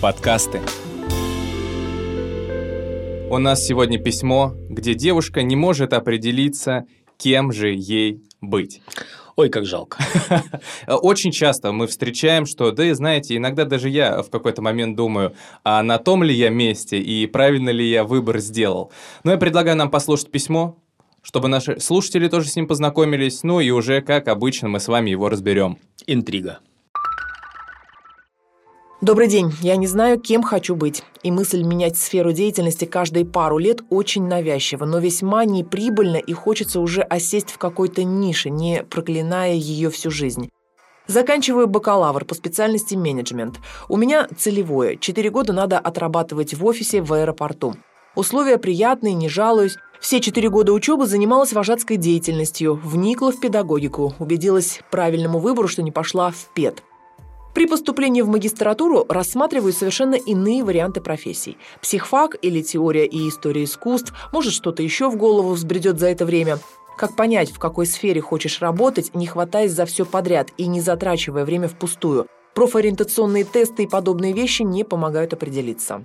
Подкасты. У нас сегодня письмо, где девушка не может определиться, кем же ей быть. Ой, как жалко. Очень часто мы встречаем, что, да, знаете, иногда даже я в какой-то момент думаю, а на том ли я месте и правильно ли я выбор сделал. Но я предлагаю нам послушать письмо, чтобы наши слушатели тоже с ним познакомились, ну и уже, как обычно, мы с вами его разберем. Интрига. Добрый день. Я не знаю, кем хочу быть. И мысль менять сферу деятельности каждые пару лет очень навязчива, но весьма неприбыльно и хочется уже осесть в какой-то нише, не проклиная ее всю жизнь. Заканчиваю бакалавр по специальности менеджмент. У меня целевое. Четыре года надо отрабатывать в офисе в аэропорту. Условия приятные, не жалуюсь. Все четыре года учебы занималась вожатской деятельностью, вникла в педагогику, убедилась правильному выбору, что не пошла в ПЕД. При поступлении в магистратуру рассматриваю совершенно иные варианты профессий. Психфак или теория и история искусств, может, что-то еще в голову взбредет за это время. Как понять, в какой сфере хочешь работать, не хватаясь за все подряд и не затрачивая время впустую? Профориентационные тесты и подобные вещи не помогают определиться.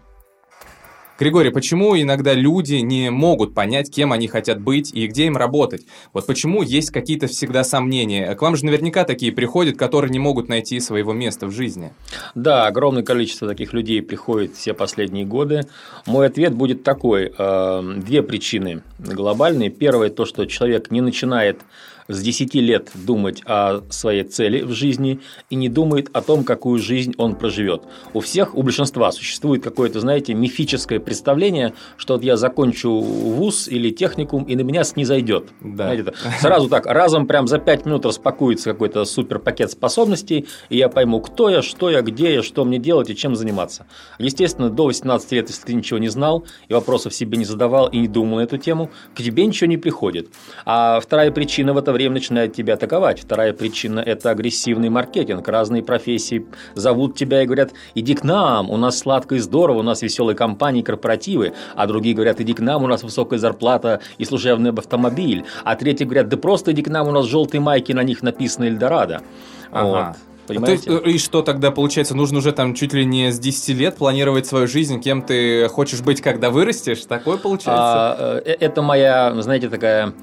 Григорий, почему иногда люди не могут понять, кем они хотят быть и где им работать? Вот почему есть какие-то всегда сомнения? К вам же наверняка такие приходят, которые не могут найти своего места в жизни. Да, огромное количество таких людей приходит все последние годы. Мой ответ будет такой. Э, две причины глобальные. Первое, то, что человек не начинает с 10 лет думать о своей цели в жизни и не думает о том, какую жизнь он проживет. У всех, у большинства существует какое-то, знаете, мифическое представление, что вот я закончу вуз или техникум, и на меня снизойдет. Да. Знаете, сразу так, разом прям за 5 минут распакуется какой-то супер пакет способностей, и я пойму, кто я, что я, где я, что мне делать и чем заниматься. Естественно, до 18 лет, если ты ничего не знал и вопросов себе не задавал и не думал на эту тему, к тебе ничего не приходит. А вторая причина в это время начинает тебя атаковать. Вторая причина – это агрессивный маркетинг. Разные профессии зовут тебя и говорят, иди к нам, у нас сладко и здорово, у нас веселые компании, корпоративы. А другие говорят, иди к нам, у нас высокая зарплата и служебный автомобиль. А третьи говорят, да просто иди к нам, у нас желтые майки, на них написано Эльдорадо. Ага. Вот. Понимаете? То есть, и что тогда получается? Нужно уже там чуть ли не с 10 лет планировать свою жизнь, кем ты хочешь быть, когда вырастешь? Такое получается? А, э, это моя, знаете, такая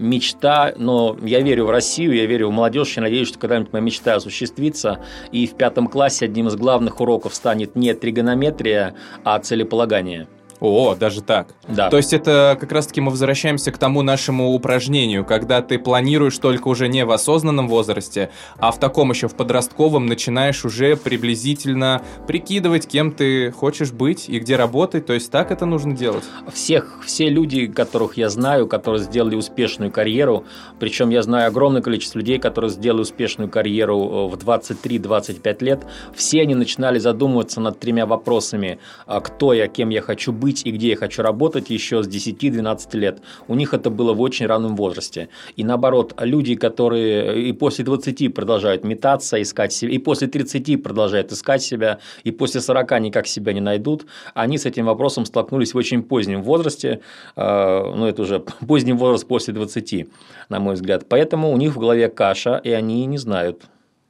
мечта, но я верю в Россию, я верю в молодежь, я надеюсь, что когда-нибудь моя мечта осуществится, и в пятом классе одним из главных уроков станет не тригонометрия, а целеполагание. О, даже так. Да. То есть это как раз-таки мы возвращаемся к тому нашему упражнению, когда ты планируешь только уже не в осознанном возрасте, а в таком еще в подростковом начинаешь уже приблизительно прикидывать, кем ты хочешь быть и где работать. То есть так это нужно делать. Всех, все люди, которых я знаю, которые сделали успешную карьеру, причем я знаю огромное количество людей, которые сделали успешную карьеру э, в 23-25 лет, все они начинали задумываться над тремя вопросами. А кто я, кем я хочу быть, быть и где я хочу работать еще с 10-12 лет. У них это было в очень раннем возрасте. И наоборот, люди, которые и после 20 продолжают метаться, искать себя, и после 30 продолжают искать себя, и после 40 никак себя не найдут, они с этим вопросом столкнулись в очень позднем возрасте, э, ну это уже поздний возраст после 20, на мой взгляд. Поэтому у них в голове каша, и они не знают,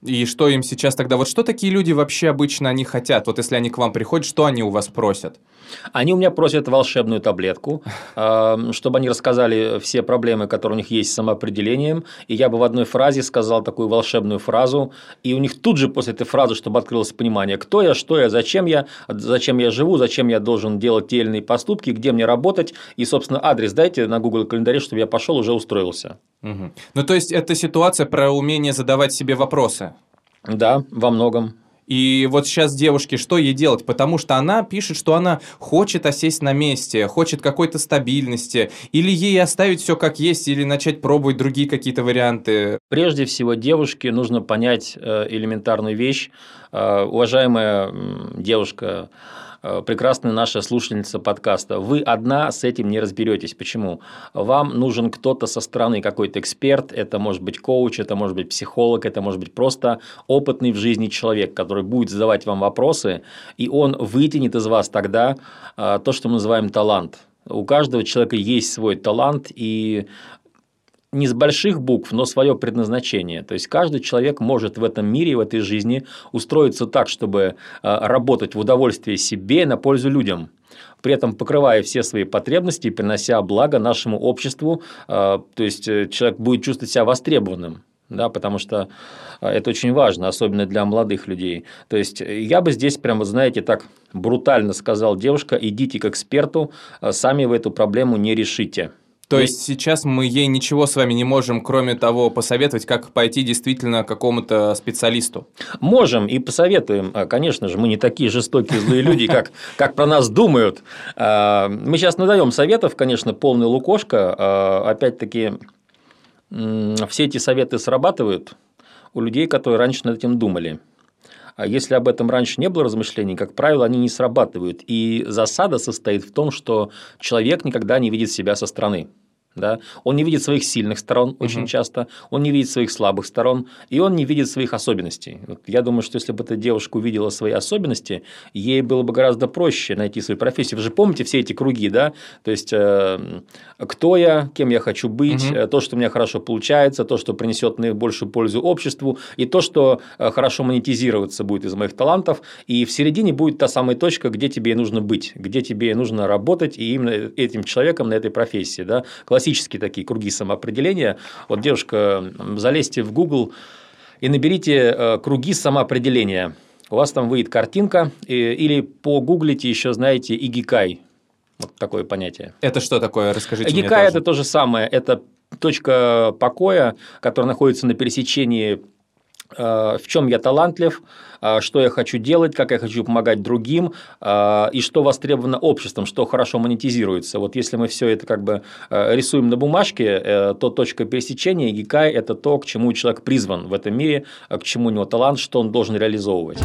и что им сейчас тогда? Вот что такие люди вообще обычно они хотят? Вот если они к вам приходят, что они у вас просят? Они у меня просят волшебную таблетку, эм, чтобы они рассказали все проблемы, которые у них есть с самоопределением. И я бы в одной фразе сказал такую волшебную фразу. И у них тут же после этой фразы, чтобы открылось понимание, кто я, что я, зачем я, зачем я живу, зачем я должен делать те или иные поступки, где мне работать. И, собственно, адрес дайте на Google календаре, чтобы я пошел, уже устроился. Угу. Ну, то есть, это ситуация про умение задавать себе вопросы. Да, во многом. И вот сейчас девушке что ей делать? Потому что она пишет, что она хочет осесть на месте, хочет какой-то стабильности, или ей оставить все как есть, или начать пробовать другие какие-то варианты. Прежде всего, девушке нужно понять э, элементарную вещь. Э, уважаемая девушка, прекрасная наша слушательница подкаста, вы одна с этим не разберетесь. Почему? Вам нужен кто-то со стороны, какой-то эксперт, это может быть коуч, это может быть психолог, это может быть просто опытный в жизни человек, который будет задавать вам вопросы, и он вытянет из вас тогда э, то, что мы называем талант. У каждого человека есть свой талант, и не с больших букв, но свое предназначение. То есть каждый человек может в этом мире, в этой жизни устроиться так, чтобы э, работать в удовольствие себе на пользу людям при этом покрывая все свои потребности и принося благо нашему обществу, э, то есть э, человек будет чувствовать себя востребованным. Да, потому что это очень важно, особенно для молодых людей. То есть я бы здесь прямо, знаете, так брутально сказал девушка, идите к эксперту, сами вы эту проблему не решите. То есть сейчас мы ей ничего с вами не можем, кроме того, посоветовать, как пойти действительно к какому-то специалисту. Можем и посоветуем. А, конечно же, мы не такие жестокие злые люди, как, как про нас думают. А, мы сейчас надаем советов, конечно, полный лукошка. Опять-таки, все эти советы срабатывают у людей, которые раньше над этим думали. А если об этом раньше не было размышлений, как правило, они не срабатывают. И засада состоит в том, что человек никогда не видит себя со стороны. Да? Он не видит своих сильных сторон очень угу. часто, он не видит своих слабых сторон, и он не видит своих особенностей. Вот я думаю, что если бы эта девушка увидела свои особенности, ей было бы гораздо проще найти свою профессию. Вы же помните все эти круги, да? То есть, э, кто я, кем я хочу быть, угу. то, что у меня хорошо получается, то, что принесет наибольшую пользу обществу, и то, что э, хорошо монетизироваться будет из моих талантов, и в середине будет та самая точка, где тебе нужно быть, где тебе нужно работать, и именно этим человеком на этой профессии. Да? Классические такие круги самоопределения. Вот, девушка, залезьте в Google и наберите э, круги самоопределения. У вас там выйдет картинка, или погуглите еще, знаете, игикай. Вот такое понятие. Это что такое? Расскажите Игикай – это то же самое. Это точка покоя, которая находится на пересечении в чем я талантлив, э, что я хочу делать, как я хочу помогать другим, э, и что востребовано обществом, что хорошо монетизируется. Вот если мы все это как бы рисуем на бумажке, то точка пересечения гикай – это то, к чему человек призван в этом мире, к чему у него талант, что он должен реализовывать.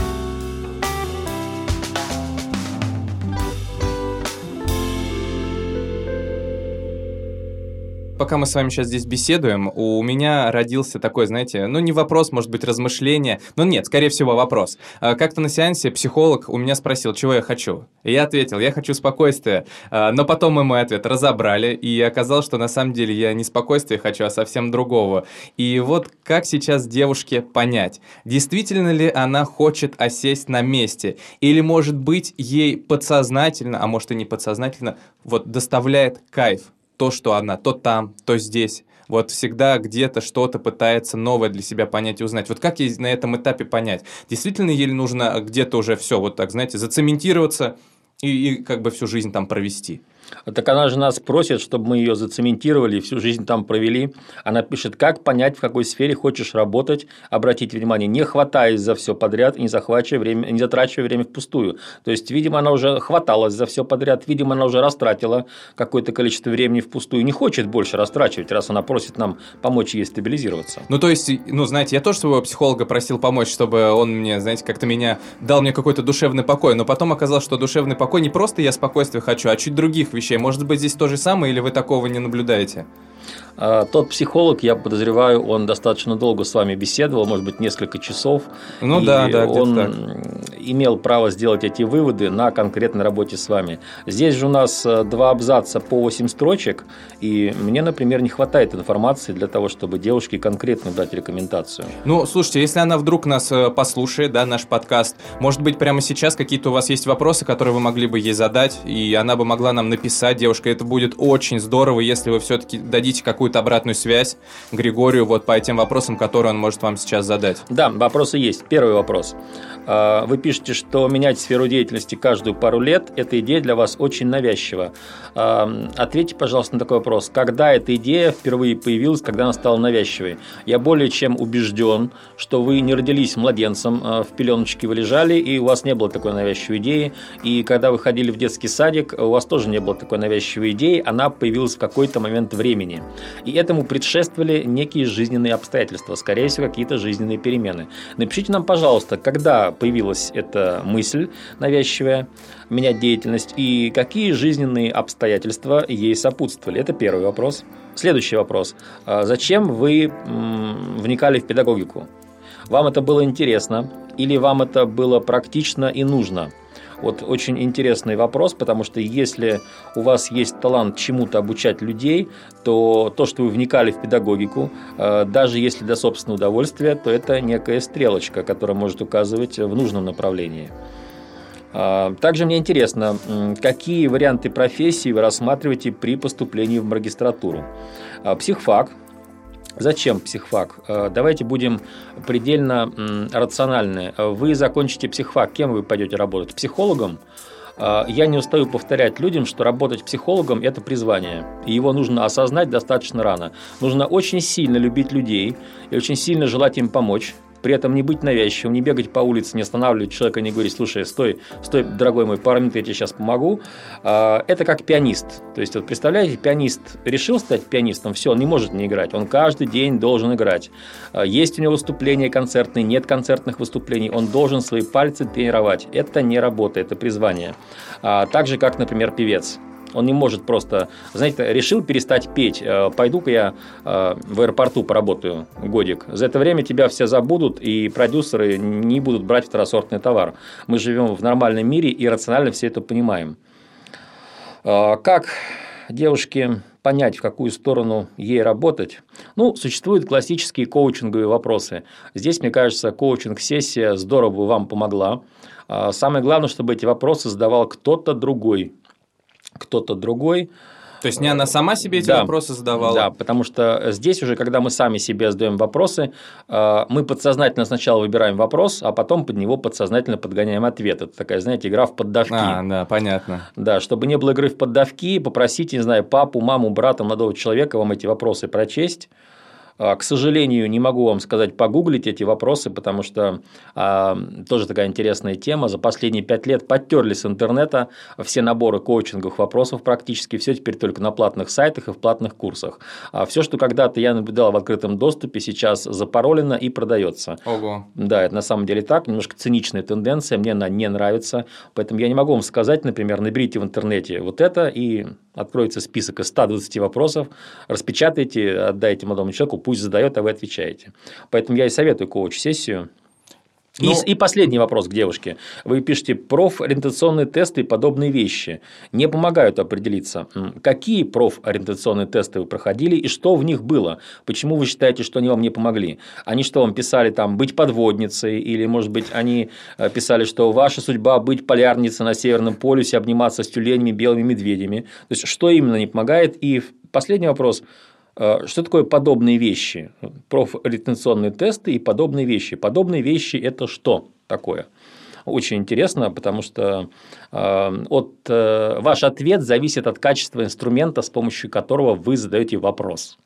Пока мы с вами сейчас здесь беседуем, у меня родился такой, знаете, ну не вопрос, может быть, размышление, но нет, скорее всего, вопрос. А, как-то на сеансе психолог у меня спросил, чего я хочу. И я ответил, я хочу спокойствия. А, но потом мы мой ответ разобрали, и оказалось, что на самом деле я не спокойствие хочу, а совсем другого. И вот как сейчас девушке понять, действительно ли она хочет осесть на месте, или, может быть, ей подсознательно, а может и не подсознательно, вот доставляет кайф то, что она то там, то здесь. Вот всегда где-то что-то пытается новое для себя понять и узнать. Вот как ей на этом этапе понять? Действительно ей нужно где-то уже все, вот так, знаете, зацементироваться и, и как бы всю жизнь там провести? Так она же нас просит, чтобы мы ее зацементировали, всю жизнь там провели. Она пишет, как понять, в какой сфере хочешь работать, обратить внимание, не хватаясь за все подряд и не захвачивая время, не затрачивая время впустую. То есть, видимо, она уже хваталась за все подряд, видимо, она уже растратила какое-то количество времени впустую, не хочет больше растрачивать, раз она просит нам помочь ей стабилизироваться. Ну, то есть, ну, знаете, я тоже своего психолога просил помочь, чтобы он мне, знаете, как-то меня дал мне какой-то душевный покой, но потом оказалось, что душевный покой не просто я спокойствие хочу, а чуть других вещей. Может быть, здесь то же самое, или вы такого не наблюдаете? А, тот психолог, я подозреваю, он достаточно долго с вами беседовал, может быть, несколько часов. Ну да, да, он так. имел право сделать эти выводы на конкретной работе с вами. Здесь же у нас э, два абзаца по 8 строчек, и мне, например, не хватает информации для того, чтобы девушке конкретно дать рекомендацию. Ну, слушайте, если она вдруг нас э, послушает, да, наш подкаст, может быть, прямо сейчас какие-то у вас есть вопросы, которые вы могли бы ей задать, и она бы могла нам написать, девушка, это будет очень здорово, если вы все-таки дадите какую какую-то обратную связь Григорию вот по тем вопросам, которые он может вам сейчас задать? Да, вопросы есть. Первый вопрос. А, вы пишете что менять сферу деятельности каждую пару лет, эта идея для вас очень навязчива. Ответьте, пожалуйста, на такой вопрос. Когда эта идея впервые появилась, когда она стала навязчивой? Я более чем убежден, что вы не родились младенцем, а в пеленочке вы лежали, и у вас не было такой навязчивой идеи. И когда вы ходили в детский садик, у вас тоже не было такой навязчивой идеи, она появилась в какой-то момент времени. И этому предшествовали некие жизненные обстоятельства, скорее всего, какие-то жизненные перемены. Напишите нам, пожалуйста, когда появилась эта мысль навязчивая, менять деятельность, и какие жизненные обстоятельства ей сопутствовали. Это первый вопрос. Следующий вопрос. А зачем вы вникали в педагогику? Вам это было интересно или вам это было практично и нужно? Вот очень интересный вопрос, потому что если у вас есть талант чему-то обучать людей, то то, что вы вникали в педагогику, э, даже если для собственного удовольствия, то это некая стрелочка, которая может указывать в нужном направлении. А, также мне интересно, какие варианты профессии вы рассматриваете при поступлении в магистратуру. А, психфак. Зачем психфак? А, давайте будем предельно рациональны. Вы закончите психфак, кем вы пойдете работать? Психологом? Я не устаю повторять людям, что работать психологом – это призвание. И его нужно осознать достаточно рано. Нужно очень сильно любить людей и очень сильно желать им помочь при этом не быть навязчивым, не бегать по улице, не останавливать человека, не говорить, слушай, стой, стой, дорогой мой, пару минут я тебе сейчас помогу. А, это как пианист. То есть, вот представляете, пианист решил стать пианистом, все, он не может не играть, он каждый день должен играть. А, есть у него выступления концертные, нет концертных выступлений, он должен свои пальцы тренировать. Это не работа, это призвание. А, так же, как, например, певец. Он не может просто, знаете, решил перестать петь. Э, пойду-ка я э, в аэропорту поработаю годик. За это время тебя все забудут, и продюсеры не будут брать второсортный товар. Мы живем в нормальном мире и рационально все это понимаем. Э, как девушке понять, в какую сторону ей работать? Ну, существуют классические коучинговые вопросы. Здесь, мне кажется, коучинг-сессия здорово бы вам помогла. Самое главное, чтобы эти вопросы задавал кто-то другой, кто-то другой. То есть не она сама себе эти да, вопросы задавала? Да, потому что здесь уже, когда мы сами себе задаем вопросы, э, мы подсознательно сначала выбираем вопрос, а потом под него подсознательно подгоняем ответ. Это такая, знаете, игра в поддавки. А, да, понятно. Да, чтобы не было игры в поддавки, попросите, не знаю, папу, маму, брата, молодого человека вам эти вопросы прочесть к сожалению, не могу вам сказать погуглить эти вопросы, потому что а, тоже такая интересная тема. За последние пять лет подтерли с интернета все наборы коучинговых вопросов практически, все теперь только на платных сайтах и в платных курсах. А все, что когда-то я наблюдал в открытом доступе, сейчас запаролено и продается. Ого. Да, это на самом деле так, немножко циничная тенденция, мне она не нравится, поэтому я не могу вам сказать, например, наберите в интернете вот это и откроется список из 120 вопросов, распечатайте, отдайте молодому человеку, пусть задает, а вы отвечаете. Поэтому я и советую коуч-сессию. И, ну, и последний вопрос к девушке. Вы пишете профориентационные тесты и подобные вещи. Не помогают определиться, какие профориентационные тесты вы проходили и что в них было. Почему вы считаете, что они вам не помогли? Они что вам писали там быть подводницей или, может быть, они э, писали, что ваша судьба быть полярницей на Северном полюсе, обниматься с тюленями, белыми медведями. То есть, что именно не помогает? И последний вопрос – что такое подобные вещи? Профориентационные тесты и подобные вещи. Подобные вещи – это что такое? Очень интересно, потому что э, от, э, ваш ответ зависит от качества инструмента, с помощью которого вы задаете вопрос.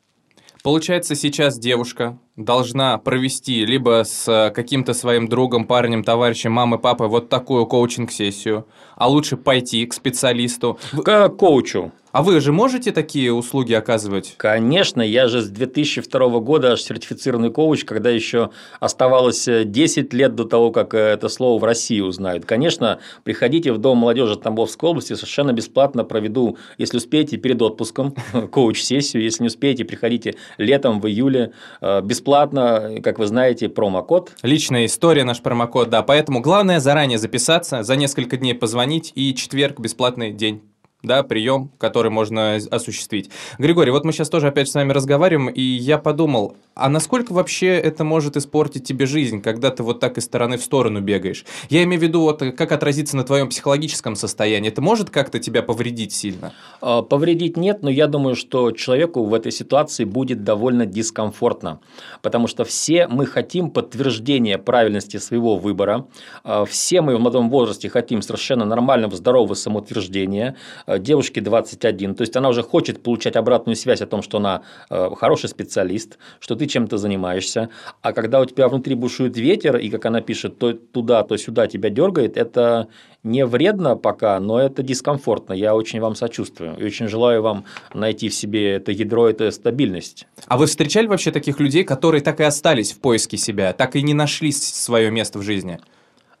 Получается, сейчас девушка должна провести либо с каким-то своим другом, парнем, товарищем, мамой, папой вот такую коучинг-сессию, а лучше пойти к специалисту. К коучу. А вы же можете такие услуги оказывать? Конечно, я же с 2002 года аж сертифицированный коуч, когда еще оставалось 10 лет до того, как это слово в России узнают. Конечно, приходите в Дом молодежи Тамбовской области, совершенно бесплатно проведу, если успеете, перед отпуском коуч-сессию, если не успеете, приходите летом, в июле, э, бесплатно, как вы знаете, промокод. Личная история, наш промокод, да, поэтому главное заранее записаться, за несколько дней позвонить и четверг бесплатный день да, прием, который можно осуществить. Григорий, вот мы сейчас тоже опять с вами разговариваем, и я подумал, а насколько вообще это может испортить тебе жизнь, когда ты вот так из стороны в сторону бегаешь? Я имею в виду, вот как отразиться на твоем психологическом состоянии. Это может как-то тебя повредить сильно? А, повредить нет, но я думаю, что человеку в этой ситуации будет довольно дискомфортно, потому что все мы хотим подтверждения правильности своего выбора, а, все мы в молодом возрасте хотим совершенно нормального, здорового самоутверждения, девушке 21, то есть она уже хочет получать обратную связь о том, что она хороший специалист, что ты чем-то занимаешься, а когда у тебя внутри бушует ветер, и, как она пишет, то туда, то сюда тебя дергает, это не вредно пока, но это дискомфортно. Я очень вам сочувствую и очень желаю вам найти в себе это ядро, эту стабильность. А вы встречали вообще таких людей, которые так и остались в поиске себя, так и не нашли свое место в жизни?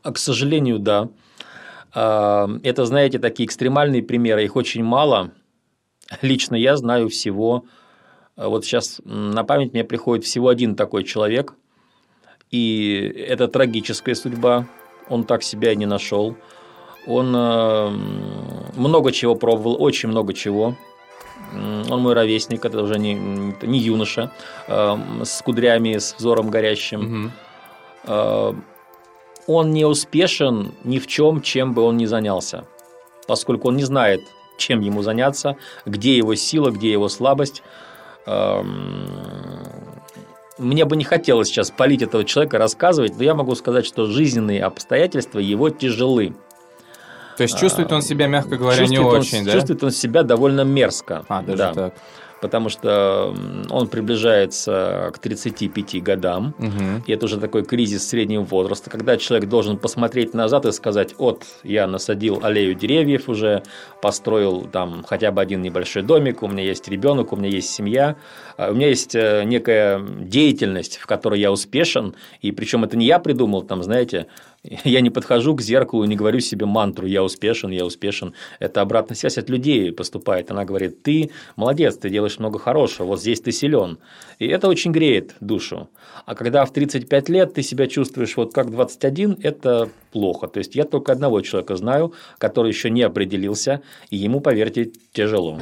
А, к сожалению, да. А, это, знаете, такие экстремальные примеры, их очень мало. Лично я знаю всего а вот сейчас на память мне приходит всего один такой человек, и это трагическая судьба. Он так себя и не нашел. Он э, много чего пробовал, очень много чего. Он мой ровесник, это уже не, не юноша, э, с кудрями, с взором горящим. Угу. Он не успешен ни в чем, чем бы он ни занялся, поскольку он не знает, чем ему заняться, где его сила, где его слабость. Эм, мне бы не хотелось сейчас полить этого человека, рассказывать, но я могу сказать, что жизненные обстоятельства его тяжелы. То есть чувствует он себя, мягко говоря, не очень, он, да? Чувствует он себя довольно мерзко. А, даже да. так потому что он приближается к 35 годам, угу. и это уже такой кризис среднего возраста, когда человек должен посмотреть назад и сказать, вот, я насадил аллею деревьев уже, построил там хотя бы один небольшой домик, у меня есть ребенок, у меня есть семья, а у меня есть э, некая деятельность, в которой я успешен, и причем это не я придумал, там, знаете, я не подхожу к зеркалу не говорю себе мантру «я успешен, я успешен». Это обратная связь от людей поступает. Она говорит «ты молодец, ты делаешь много хорошего, вот здесь ты силен». И это очень греет душу. А когда в 35 лет ты себя чувствуешь вот как 21, это плохо. То есть я только одного человека знаю, который еще не определился, и ему, поверьте, тяжело.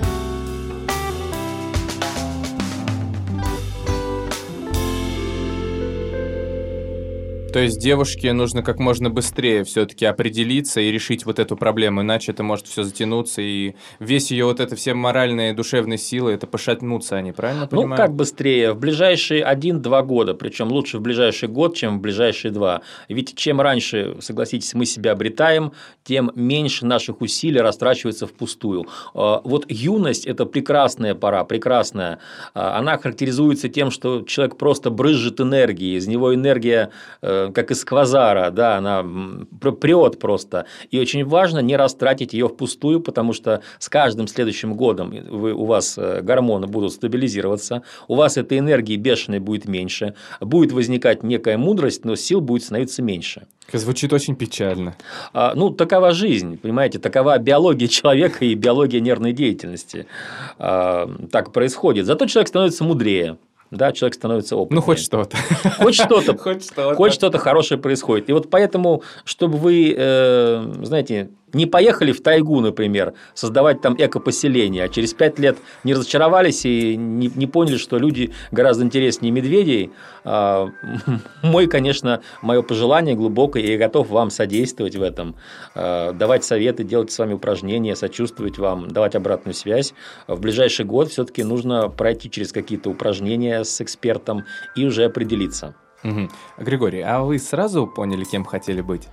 То есть девушке нужно как можно быстрее все-таки определиться и решить вот эту проблему, иначе это может все затянуться, и весь ее вот это все моральные, душевные силы, это пошатнутся они, правильно ну, понимаю? Ну, как быстрее? В ближайшие один-два года, причем лучше в ближайший год, чем в ближайшие два. Ведь чем раньше, согласитесь, мы себя обретаем, тем меньше наших усилий растрачивается впустую. А, вот юность – это прекрасная пора, прекрасная. А, она характеризуется тем, что человек просто брызжет энергией, из него энергия э, как из квазара, да, она прет просто. И очень важно не растратить ее впустую, потому что с каждым следующим годом вы, у вас э, гормоны будут стабилизироваться, у вас этой энергии бешеной будет меньше, будет возникать некая мудрость, но сил будет становиться меньше. Звучит очень печально. А, ну, такова жизнь, понимаете, такова биология человека и биология нервной деятельности. А, так происходит. Зато человек становится мудрее да, человек становится опытным. Ну, хоть что-то. Хоть что-то. Хоть что-то. Хоть что-то хорошее происходит. И вот поэтому, чтобы вы, э, знаете, не поехали в тайгу, например, создавать там экопоселение, а через пять лет не разочаровались и не, не поняли, что люди гораздо интереснее медведей, а, мой, конечно, мое пожелание глубокое, и я готов вам содействовать в этом, а, давать советы, делать с вами упражнения, сочувствовать вам, давать обратную связь. В ближайший год все-таки нужно пройти через какие-то упражнения с экспертом и уже определиться. Угу. Григорий, а вы сразу поняли, кем хотели быть?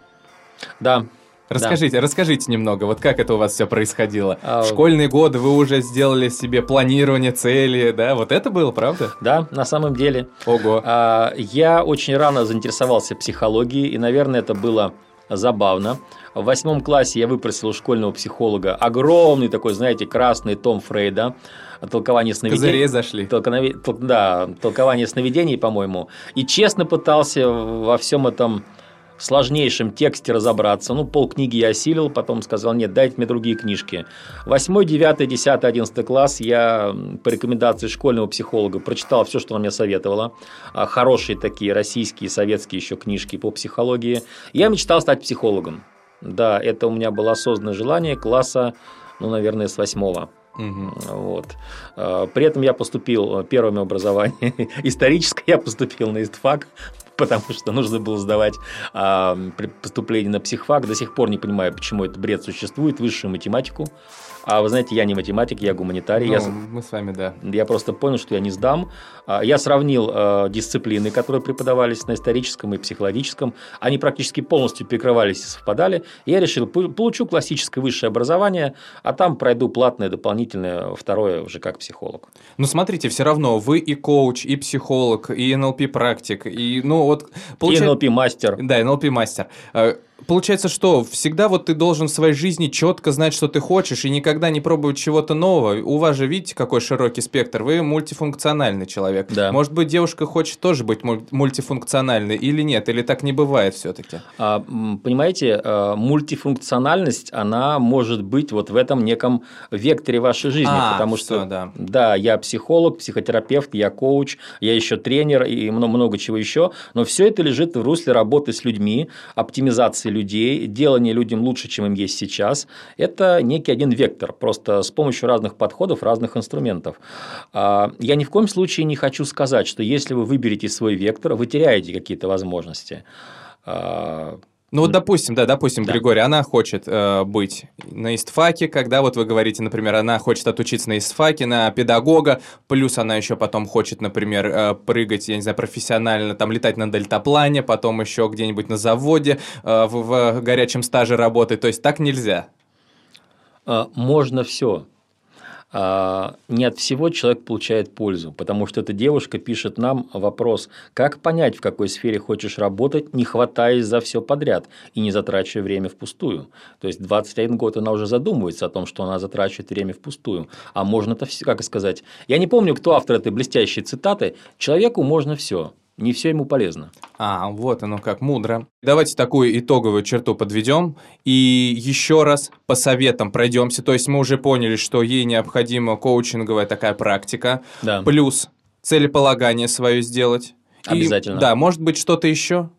Да, Расскажите, да. расскажите немного, вот как это у вас все происходило? А... В школьные годы вы уже сделали себе планирование, цели, да? Вот это было, правда? Да, на самом деле. Ого. А, я очень рано заинтересовался психологией, и, наверное, это было забавно. В восьмом классе я выпросил у школьного психолога огромный такой, знаете, красный том Фрейда толкование сновидений. Козырей зашли. Толконови... Тол... Да, толкование сновидений, по-моему. И честно пытался во всем этом сложнейшем тексте разобраться. Ну, полкниги я осилил, потом сказал, нет, дайте мне другие книжки. Восьмой, девятый, десятый, одиннадцатый класс я по рекомендации школьного психолога прочитал все, что она мне советовала. Хорошие такие российские, советские еще книжки по психологии. Я мечтал стать психологом. Да, это у меня было осознанное желание класса ну, наверное, с восьмого. Мгм. Вот. А, При этом я поступил, э, первое мое образование историческое, я поступил на ИСТФАК, потому что нужно было сдавать при поступлении на психфак. До сих пор не понимаю, почему этот бред существует, высшую математику. А вы знаете, я не математик, я гуманитарий. я Ну, с- мы с вами, да. я просто понял, что я не сдам. А, Я сравнил э, дисциплины, которые преподавались на историческом и психологическом. Они практически полностью перекрывались и совпадали. И я решил, получу классическое высшее образование, а там пройду платное дополнительное второе уже как психолог. Ну, смотрите, все равно вы и коуч, и психолог, и НЛП-практик, и, ну, вот... И получа- НЛП-мастер. Да, НЛП-мастер. Получается, что всегда вот ты должен в своей жизни четко знать, что ты хочешь, и никогда не пробовать чего-то нового. У вас же, видите, какой широкий спектр. Вы мультифункциональный человек. Да. Может быть, девушка хочет тоже быть муль- мультифункциональной или нет, или так не бывает все-таки. А, Понимаете, э, мультифункциональность, она может быть вот в этом неком векторе вашей жизни, А, потому всё, что да. да, я психолог, психотерапевт, я коуч, я еще тренер и много, много чего еще, но все это лежит в русле работы с людьми, оптимизации людей, делания людям лучше, чем им есть сейчас. Это некий один вектор, просто с помощью разных подходов, разных инструментов. А, Я ни в коем случае не хочу сказать, что если вы выберете свой вектор, вы теряете какие-то возможности. Ну вот, допустим, да, допустим, Да. Григорий, она хочет э, быть на истфаке, когда вот вы говорите, например, она хочет отучиться на истфаке, на педагога, плюс она еще потом хочет, например, э, прыгать, я не знаю, профессионально, там, летать на дельтаплане, потом еще где-нибудь на заводе, э, в, в горячем стаже работать, то есть так нельзя. А, Можно все. Не от всего человек получает пользу, потому что эта девушка пишет нам вопрос, как понять, в какой сфере хочешь работать, не хватаясь за все подряд и не затрачивая время впустую. То есть 21 год она уже задумывается о том, что она затрачивает время впустую. А можно-то все, как сказать. Я не помню, кто автор этой блестящей цитаты. Человеку можно все, не все ему полезно. А, вот оно как, мудро. Давайте такую итоговую черту подведем и еще раз по советам пройдемся. То есть мы уже поняли, что ей необходима коучинговая такая практика, Да. плюс целеполагание свое сделать. И- Обязательно. да, может быть что-то еще?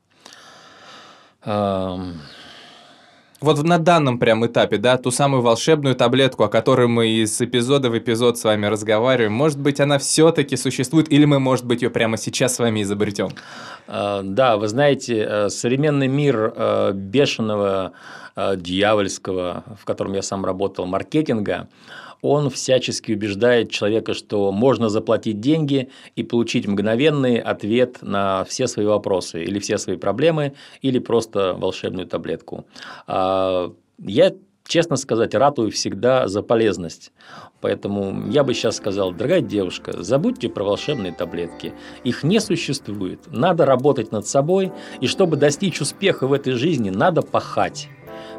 Вот на данном прям этапе, да, ту самую волшебную таблетку, о которой мы из эпизода в эпизод с вами разговариваем, может быть, она все-таки существует, или мы, может быть, ее прямо сейчас с вами изобретем? Э, Да, вы знаете, э, современный мир э, бешеного, дьявольского, в котором я сам работал, маркетинга, он всячески убеждает человека, что можно заплатить деньги и получить мгновенный ответ на все свои вопросы или все свои проблемы, или просто волшебную таблетку. А, Я честно сказать, ратую всегда за полезность. Поэтому я бы сейчас сказал, дорогая девушка, забудьте про волшебные таблетки. Их не существует. Надо работать над собой, и чтобы достичь успеха в этой жизни, надо пахать.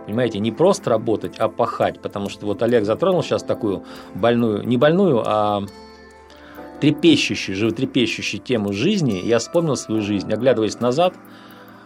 Понимаете, не просто работать, а пахать. Потому что вот Олег затронул сейчас такую больную, не больную, а трепещущую, животрепещущую тему жизни. Я вспомнил свою жизнь, оглядываясь назад.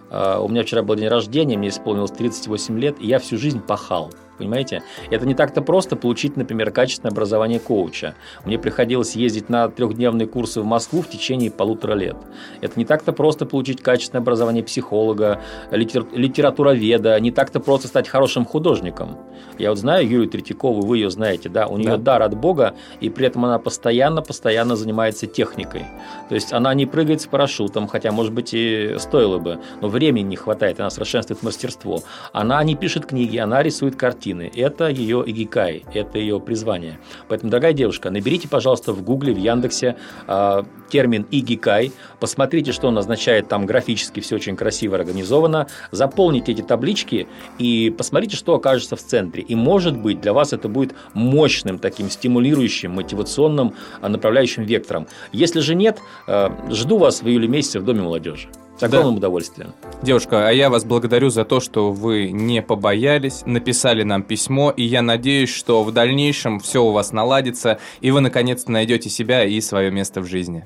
э, У меня вчера был день рождения, мне исполнилось 38 лет, и я всю жизнь пахал. Понимаете? Это не так-то просто получить, например, качественное образование коуча. Мне приходилось ездить на трехдневные курсы в Москву в течение полутора лет. Это не так-то просто получить качественное образование психолога, литер- литературоведа, не так-то просто стать хорошим художником. Я вот знаю Юлию Третьякову, вы ее знаете, да, у нее Да. дар от Бога, и при этом она постоянно-постоянно занимается техникой. То есть она не прыгает с парашютом, хотя, может быть, и стоило бы, но времени не хватает, она совершенствует мастерство. Она не пишет книги, она рисует картины. Это ее игикай, это ее призвание. Поэтому, дорогая девушка, наберите, пожалуйста, в Гугле, в Яндексе э, термин игикай, посмотрите, что он означает там графически, все очень красиво организовано, заполните эти таблички и посмотрите, что окажется в центре. И, может быть, для вас это будет мощным таким стимулирующим, мотивационным а, направляющим вектором. Если же нет, э, жду вас в июле месяце в Доме молодежи. С огромным удовольствием. Девушка, а я вас благодарю за то, что вы не побоялись, написали нам письмо, и я надеюсь, что в дальнейшем все у вас наладится, и вы наконец-то найдете себя и свое место в жизни.